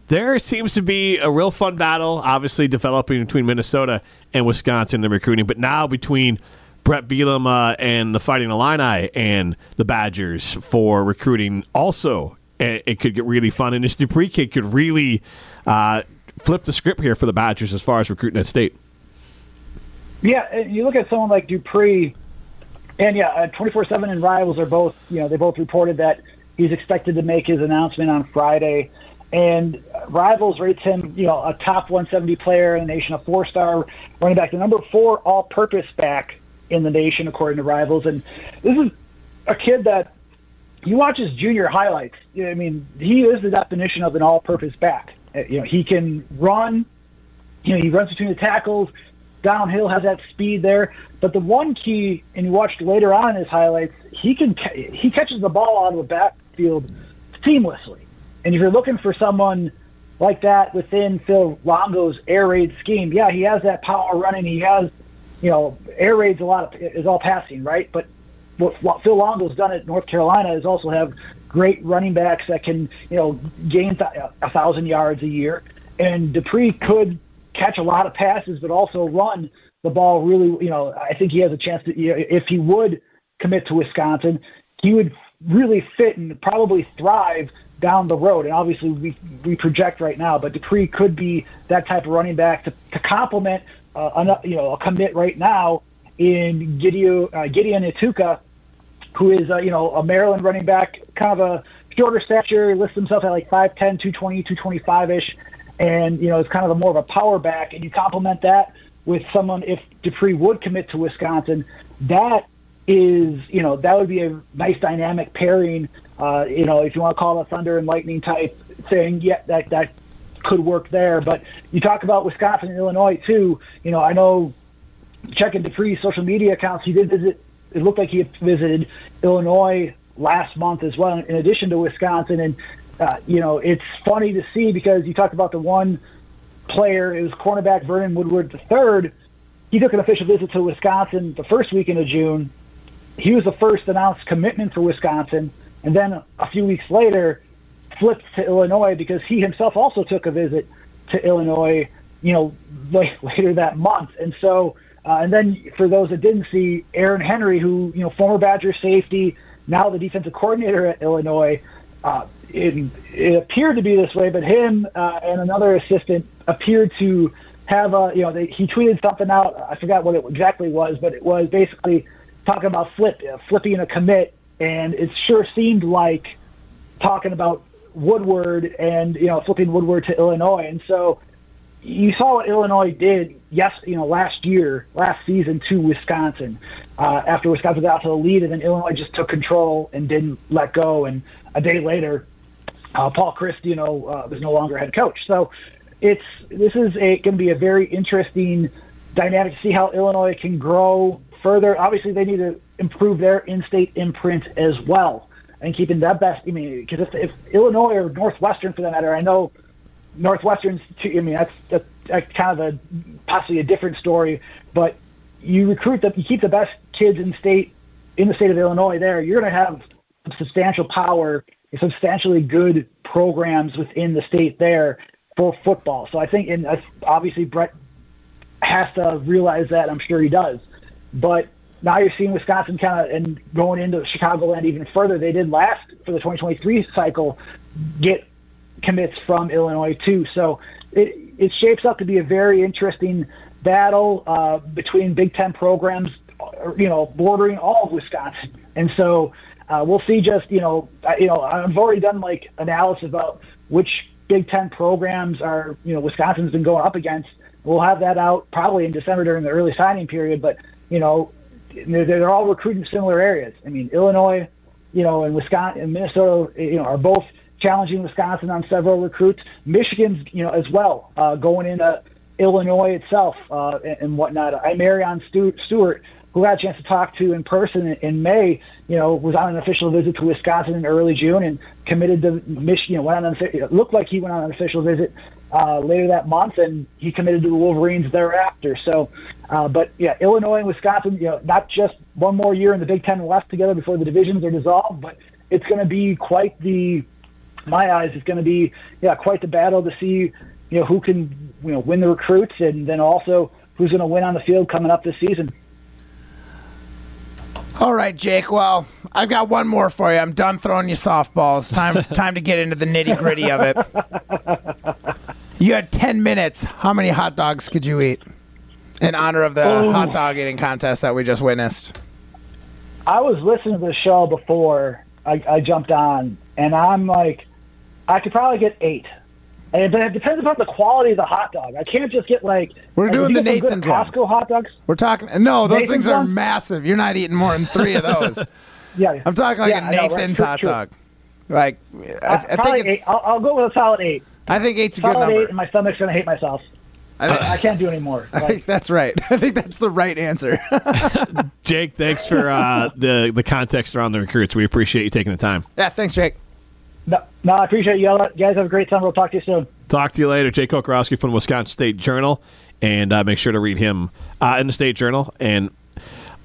There seems to be a real fun battle, obviously developing between Minnesota and Wisconsin in recruiting, but now between Bret Bielema and the Fighting Illini and the Badgers for recruiting also it, it could get really fun. And this Dupree kid could really uh, flip the script here for the Badgers as far as recruiting at state. Yeah, you look at someone like Dupree, and yeah, twenty four seven and Rivals are both you know they both reported that he's expected to make his announcement on Friday, and Rivals rates him you know a top one seventy player in the nation, a four star running back, the number four all purpose back in the nation according to Rivals, and this is a kid that you watch his junior highlights. I mean, he is the definition of an all purpose back. Uh, You know, he can run. You know, he runs between the tackles downhill, has that speed there. But the one key, and you watched later on in his highlights, he can he catches the ball out of the backfield seamlessly. And if you're looking for someone like that within Phil Longo's air raid scheme, yeah, he has that power running. He has, you know, air raids a lot of is all passing, right? But what, what Phil Longo's done at North Carolina is also have great running backs that can, you know, gain th- a thousand yards a year. And Dupree could catch a lot of passes, but also run the ball really. You know, I think he has a chance to. You know, if he would commit to Wisconsin, he would really fit and probably thrive down the road. And obviously, we we project right now, but Dupree could be that type of running back to, to complement, uh, you know, a commit right now in Gideon uh, Gideon Ituka, who is uh, you know a Maryland running back, kind of a shorter stature, lists himself at like 5'10", 220, 225 ish, and you know is kind of a more of a power back. And you complement that with someone if Dupree would commit to Wisconsin, that is you know that would be a nice dynamic pairing. Uh, you know if you want to call it a thunder and lightning type thing, yeah, that that could work there. But you talk about Wisconsin and Illinois too. You know I know checking Dupree's social media accounts, he did visit. It looked like he had visited Illinois last month as well, in addition to Wisconsin. And uh, you know, it's funny to see because you talked about the one player, it was cornerback Vernon Woodward III. He took an official visit to Wisconsin the first weekend of June. He was the first announced commitment for Wisconsin, and then a few weeks later, flipped to Illinois because he himself also took a visit to Illinois, you know, la- [laughs] later that month. And so, uh, and then for those that didn't see, Aaron Henry, who, you know, former Badger safety, now the defensive coordinator at Illinois, uh, it, it appeared to be this way, but him uh, and another assistant appeared to have a, you know, they, he tweeted something out. I forgot what it exactly was, but it was basically talking about flip, uh, flipping a commit, and it sure seemed like talking about Woodward and you know flipping Woodward to Illinois, and so you saw what Illinois did yes you know last year last season to Wisconsin. Uh, after Wisconsin got to the lead and then Illinois just took control and didn't let go. And a day later uh, Paul Chryst you know uh, was no longer head coach. So it's this is going to be a very interesting dynamic to see how Illinois can grow further. Obviously they need to improve their in-state imprint as well and keeping that best. I mean because if, if Illinois or Northwestern for that matter I know Northwestern's. Too, I mean, that's, that's, kind of a possibly a different story. But you recruit the, you keep the best kids in state in the state of Illinois. There, you're going to have substantial power, substantially good programs within the state there for football. So I think, and obviously Brett has to realize that. I'm sure he does. But now you're seeing Wisconsin kind of and going into Chicagoland even further. They did last for the 2023 cycle get commits from Illinois too. So it it shapes up to be a very interesting battle uh, between Big Ten programs, you know, bordering all of Wisconsin. And so uh, we'll see. Just you know, I, you know, I've already done like analysis about which Big Ten programs are you know Wisconsin's been going up against. We'll have that out probably in December during the early signing period. But you know, they're, they're all recruiting similar areas. I mean, Illinois, you know, and Wisconsin and Minnesota, you know, are both challenging Wisconsin on several recruits. Michigan's, you know, as well, uh, going into Illinois itself uh, and, and whatnot. I Marion Stewart, who I had a chance to talk to in person in, in May, you know, was on an official visit to Wisconsin in early June and committed to Michigan. Went on an, looked like he went on an official visit uh, later that month, and he committed to the Wolverines thereafter. So, uh, but yeah, Illinois and Wisconsin, you know, not just one more year in the Big Ten West together before the divisions are dissolved, but it's going to be quite the my eyes, is going to be yeah quite the battle to see you know who can you know win the recruits and then also who's going to win on the field coming up this season. All right, Jake. Well, I've got one more for you. I'm done throwing you softballs. Time [laughs] time to get into the nitty gritty of it. You had ten minutes. How many hot dogs could you eat in honor of the Oh. hot dog eating contest that we just witnessed? I was listening to the show before I, I jumped on, and I'm like, I could probably get eight. And but it depends upon the quality of the hot dog. I can't just get like We're like, doing the get some Nathan one. Costco hot dogs. We're talking. No, those Nathan's things are one? massive. You're not eating more than three of [laughs] those. Yeah, I'm talking like Yeah, a I know, right? Nathan's True, hot true. dog. Like, I, uh, I think it's. I'll, I'll go with a solid eight. I think eight's a good Solid number. eight, and my stomach's gonna hate myself. I, I, I can't do anymore. [laughs] I Like, think that's right. [laughs] I think that's the right answer. Jake, thanks for uh, the the context around the recruits. We appreciate you taking the time. yeah, thanks, Jake. No, no, I appreciate you. You guys have a great summer. We'll talk to you soon. Talk to you later. Jake Kocorowski from the Wisconsin State Journal. And uh, make sure to read him uh, in the State Journal. And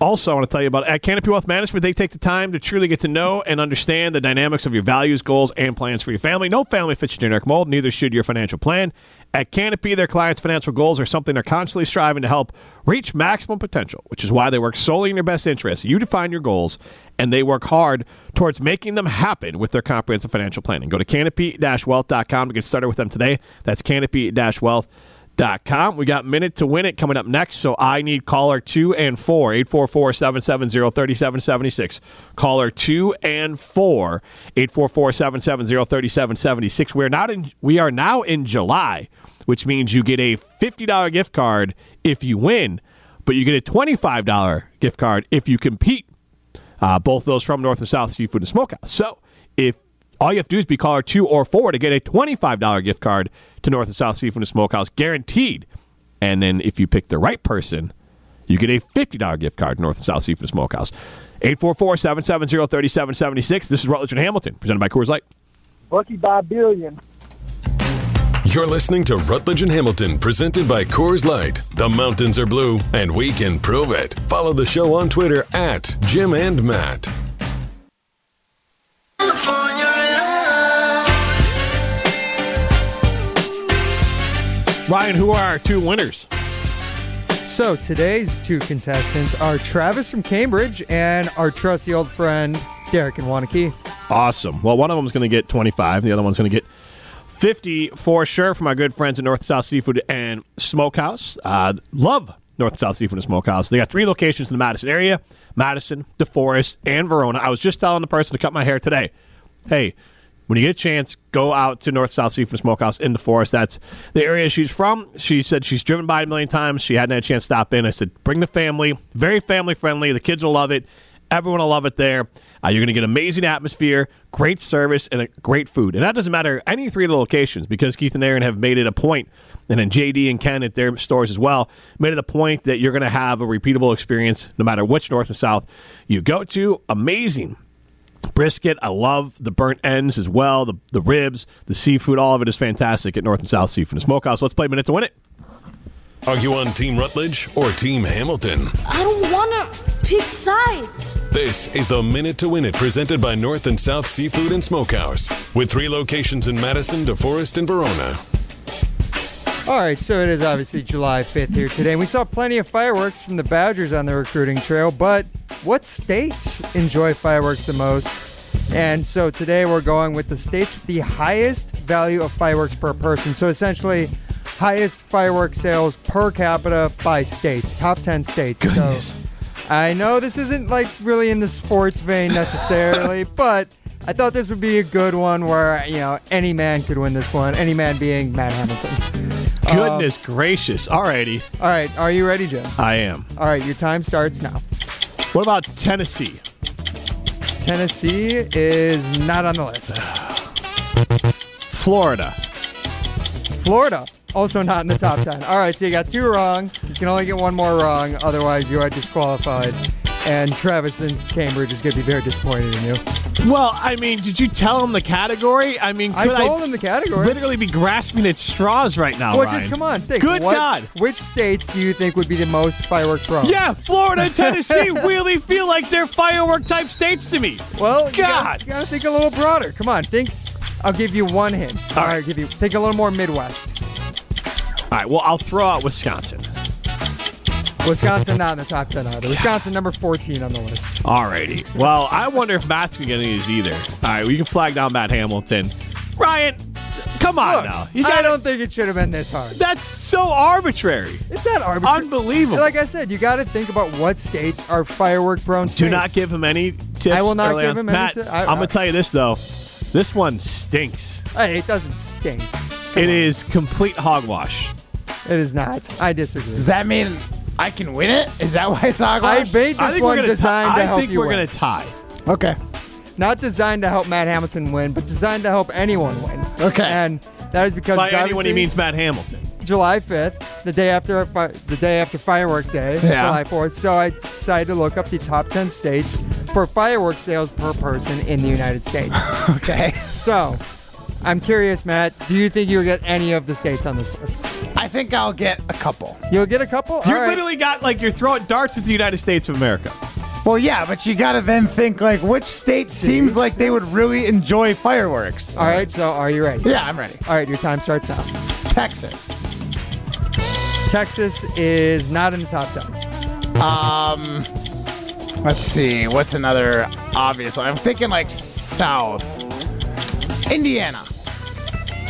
also, I want to tell you about at Canopy Wealth Management. They take the time to truly get to know and understand the dynamics of your values, goals, and plans for your family. No family fits your generic mold, neither should your financial plan. At Canopy, their clients' financial goals are something they're constantly striving to help reach maximum potential, which is why they work solely in your best interest. You define your goals, and they work hard towards making them happen with their comprehensive financial planning. Go to canopy-wealth.com to get started with them today. That's canopy-wealth.com. Com. We got Minute to Win It coming up next, so I need caller 2 and 4, 844-770-3776. Caller 2 and 4, 844-770-3776. We're not in we are now in July, which means you get a $50 gift card if you win, but you get a $25 gift card if you compete. Uh, both those from North and South Seafood and Smokehouse. So if all you have to do is be caller two or four to get a $25 gift card to North and South Seafood and Smokehouse, guaranteed. And then if you pick the right person, you get a $50 gift card to North and South Seafood and Smokehouse. 844-770-3776. This is Rutledge and Hamilton, presented by Coors Light. Lucky Bob Billion. You're listening to Rutledge and Hamilton, presented by Coors Light. The mountains are blue, and we can prove it. Follow the show on Twitter at Jim and Matt. Ryan, who are our two winners? So today's two contestants are Travis from Cambridge and our trusty old friend Derek in Waunakee. Awesome. Well, one of them is going to get 25. The other one's going to get 50 for sure from our good friends at North South Seafood and Smokehouse. Uh, love North South Seafood and Smokehouse. They got three locations in the Madison area Madison, DeForest, and Verona. I was just telling the person to cut my hair today hey, when you get a chance, go out to North South Seafood Smokehouse in DeForest. That's the area she's from. She said she's driven by a million times. She hadn't had a chance to stop in. I said, bring the family. Very family friendly. The kids will love it. Everyone will love it there. Uh, you're going to get amazing atmosphere, great service, and great food. And that doesn't matter any three of the locations because Keith and Aaron have made it a point, and then JD and Ken at their stores as well, made it a point that you're going to have a repeatable experience no matter which north and south you go to. Amazing brisket. I love the burnt ends as well, the, the ribs, the seafood. All of it is fantastic at North and South Seafood and Smokehouse. Let's play Minute to Win It. Are you on Team Rutledge or Team Hamilton? I don't want to pick sides. This is the Minute to Win It presented by North and South Seafood and Smokehouse with three locations in Madison, DeForest, and Verona. All right, so it is obviously July 5th here today. And we saw plenty of fireworks from the Badgers on the recruiting trail, but what states enjoy fireworks the most? And so today we're going with the states with the highest value of fireworks per person. So essentially, highest fireworks sales per capita by states, top 10 states. Goodness. So I know this isn't like really in the sports vein necessarily, [laughs] but I thought this would be a good one where, you know, any man could win this one, any man being Matt Hamilton. Goodness um, gracious. Alrighty. All right, are you ready, Jim? I am. All right, your time starts now. What about Tennessee? Tennessee is not on the list. Florida. Florida, also not in the top 10. All right, so you got two wrong. You can only get one more wrong, otherwise, you are disqualified. And Travis in Cambridge is going to be very disappointed in you. Well, I mean, did you tell him the category? I mean, could I told him the category. literally be grasping at straws right now, Well, Ryan. just come on, think. Good what- God. Which states do you think would be the most firework prone? Yeah, Florida and [laughs] Tennessee really feel like they're firework type states to me. Well, you gotta- God. you gotta think a little broader. Come on, think. I'll give you one hint. All right, right. give you think a little more Midwest. All right, well, I'll throw out Wisconsin. Wisconsin not in the top 10 either. Wisconsin number 14 on the list. Alrighty. Well, I wonder if Matt's gonna get any of these either. All right, we can flag down Matt Hamilton. Ryan, come on Look, now. You I gotta- don't think it should have been this hard. That's so arbitrary. It's not arbitrary. Unbelievable. Like I said, you got to think about what states are firework prone states. Do not give him any tips. I will not give on. him any Matt, ti- I- I'm gonna tell you this though. This one stinks. Hey, it doesn't stink. It is complete hogwash. It is not. I disagree. Does that mean I can win it? Is that why it's awkward? I hogwash? made I this think we're one gonna. designed ti- to I help think you we're win. gonna tie. okay. Not designed to help Matt Hamilton win, but designed to help anyone win. Okay. And that is because By it's anyone, he obviously means Matt Hamilton. July 5th, the day after fi- the day after firework day, Yeah. July 4th. So I decided to look up the top 10 states for firework sales per person in the United States. [laughs] Okay. so, I'm curious, Matt, do you think you'll get any of the states on this list? I think I'll get a couple. You'll get a couple? You All right. literally got like you're throwing darts at the United States of America. Well, yeah, but you gotta then think like which state seems like they would really enjoy fireworks. All right, so are you ready? Yeah, I'm ready. All right, your time starts now. Texas. Texas is not in the top 10. Um, let's see. What's another obvious one? I'm thinking like South. Indiana.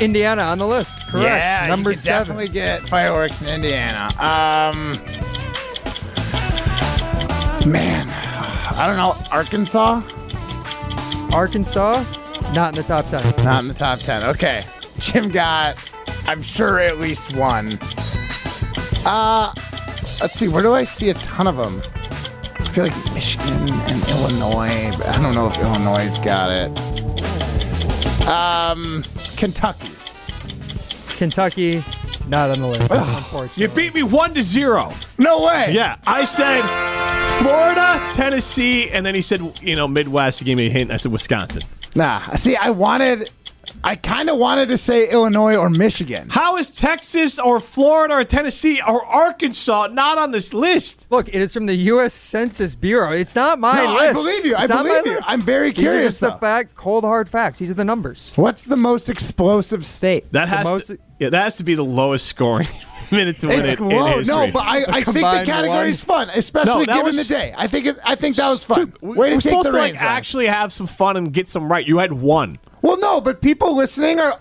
Indiana on the list. Correct. Yeah, Number you could seven. definitely get fireworks in Indiana. Um, man, I don't know. Arkansas. Arkansas, not in the top 10. Not in the top 10. Okay. Jim got, I'm sure, at least one. Uh, let's see. Where do I see a ton of them? I feel like Michigan and Illinois, but I don't know if Illinois got it. Um, Kentucky. Kentucky, not on the list. unfortunately. You beat me one to zero. No way. Yeah, I said Florida, Tennessee, and then he said you know Midwest. He gave me a hint. I said Wisconsin. Nah. See, I wanted I kind of wanted to say Illinois or Michigan. How is Texas or Florida or Tennessee or Arkansas not on this list? Look, it is from the U.S. Census Bureau. It's not my No, I believe you. I It's not believe you. list. I'm very curious. These are curious, just the fact, cold hard facts. These are the numbers. What's the most explosive state? That has most- to, yeah, that has to be the lowest scoring [laughs] minute to win It's it in low. history. No, but I, I think the combined category's one. fun, especially No, given was- the day. I think it, I think that was fun. Dude, Way we're take supposed the to like reins on it. actually have some fun and get some right. You had one. Well, no, but people listening are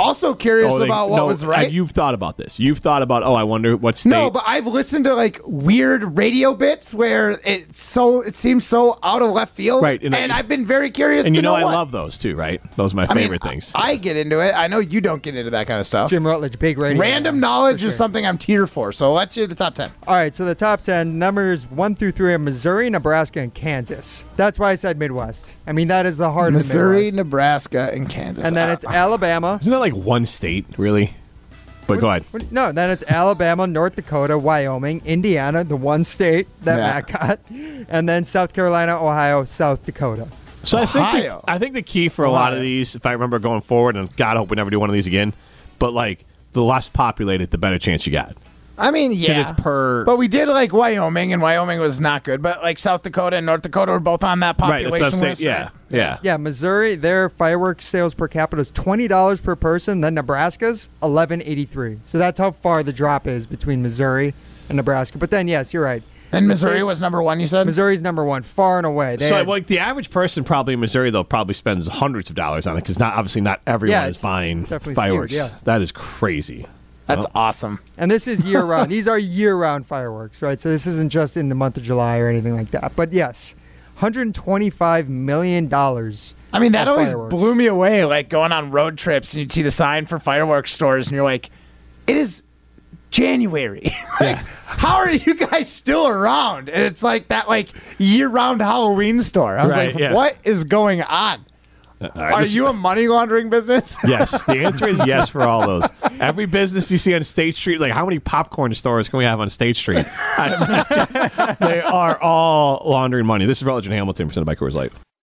also curious Oh, they- about what no, was right. You've thought about this. You've thought about. Oh, I wonder what state. No, but I've listened to like weird radio bits where it's so it seems so out of left field. Right, and and, I- I've been very curious. and to you know, I what. love those too. Right? Those are my I mean, favorite things. I get into it. I know you don't get into that kind of stuff. Jim Rutledge, big radio. Random guy, knowledge for is something I'm tier for. So let's hear the top ten. All right, so the top 10 numbers 1 through 3 are Missouri, Nebraska, and Kansas. That's why I said Midwest. I mean, that is the heart Missouri, of the Midwest. Nebraska, and Kansas. And then Uh, it's Alabama. Isn't that like one state, really? But go ahead. What- No, then it's Alabama, North Dakota, Wyoming, Indiana, the one state that Yeah. Matt got, and then South Carolina, Ohio, South Dakota. So I think Ohio. the, I think the key for a lot of Ohio. these, if I remember going forward, and God, I hope we never do one of these again. But like the less populated, the better chance you got. I mean, yeah, it's per- But we did like Wyoming, and Wyoming was not good. But like South Dakota and North Dakota were both on that population That's what saying. list. Yeah. right? Yeah. Yeah, Missouri, their fireworks sales per capita is twenty dollars per person. Then Nebraska's eleven eighty three. So that's how far the drop is between Missouri and Nebraska. But then, yes, you're right. And Missouri was number one. You said Missouri's number one, far and away. They So had- like the average person probably in Missouri though probably spends hundreds of dollars on it because not obviously not everyone Yeah, is buying fireworks. skewed, yeah. That is crazy. That's awesome. and this is year round. These are year round fireworks, right? So this isn't just in the month of July or anything like that. But yes, hundred twenty five million dollars. I mean, that always fireworks. blew me away. Like going on road trips and you'd see the sign for fireworks stores, and you're like, it is January. [laughs] like, how are you guys still around? And it's like that, like year round Halloween store. I was Right, like, yeah. what is going on? Uh, right, Are this- you a money laundering business? [laughs] Yes, the answer is yes for all those. Every business you see on State Street, like how many popcorn stores can we have on State Street? [laughs] They are all laundering money. This is Rutledge and Hamilton presented by Coors Light.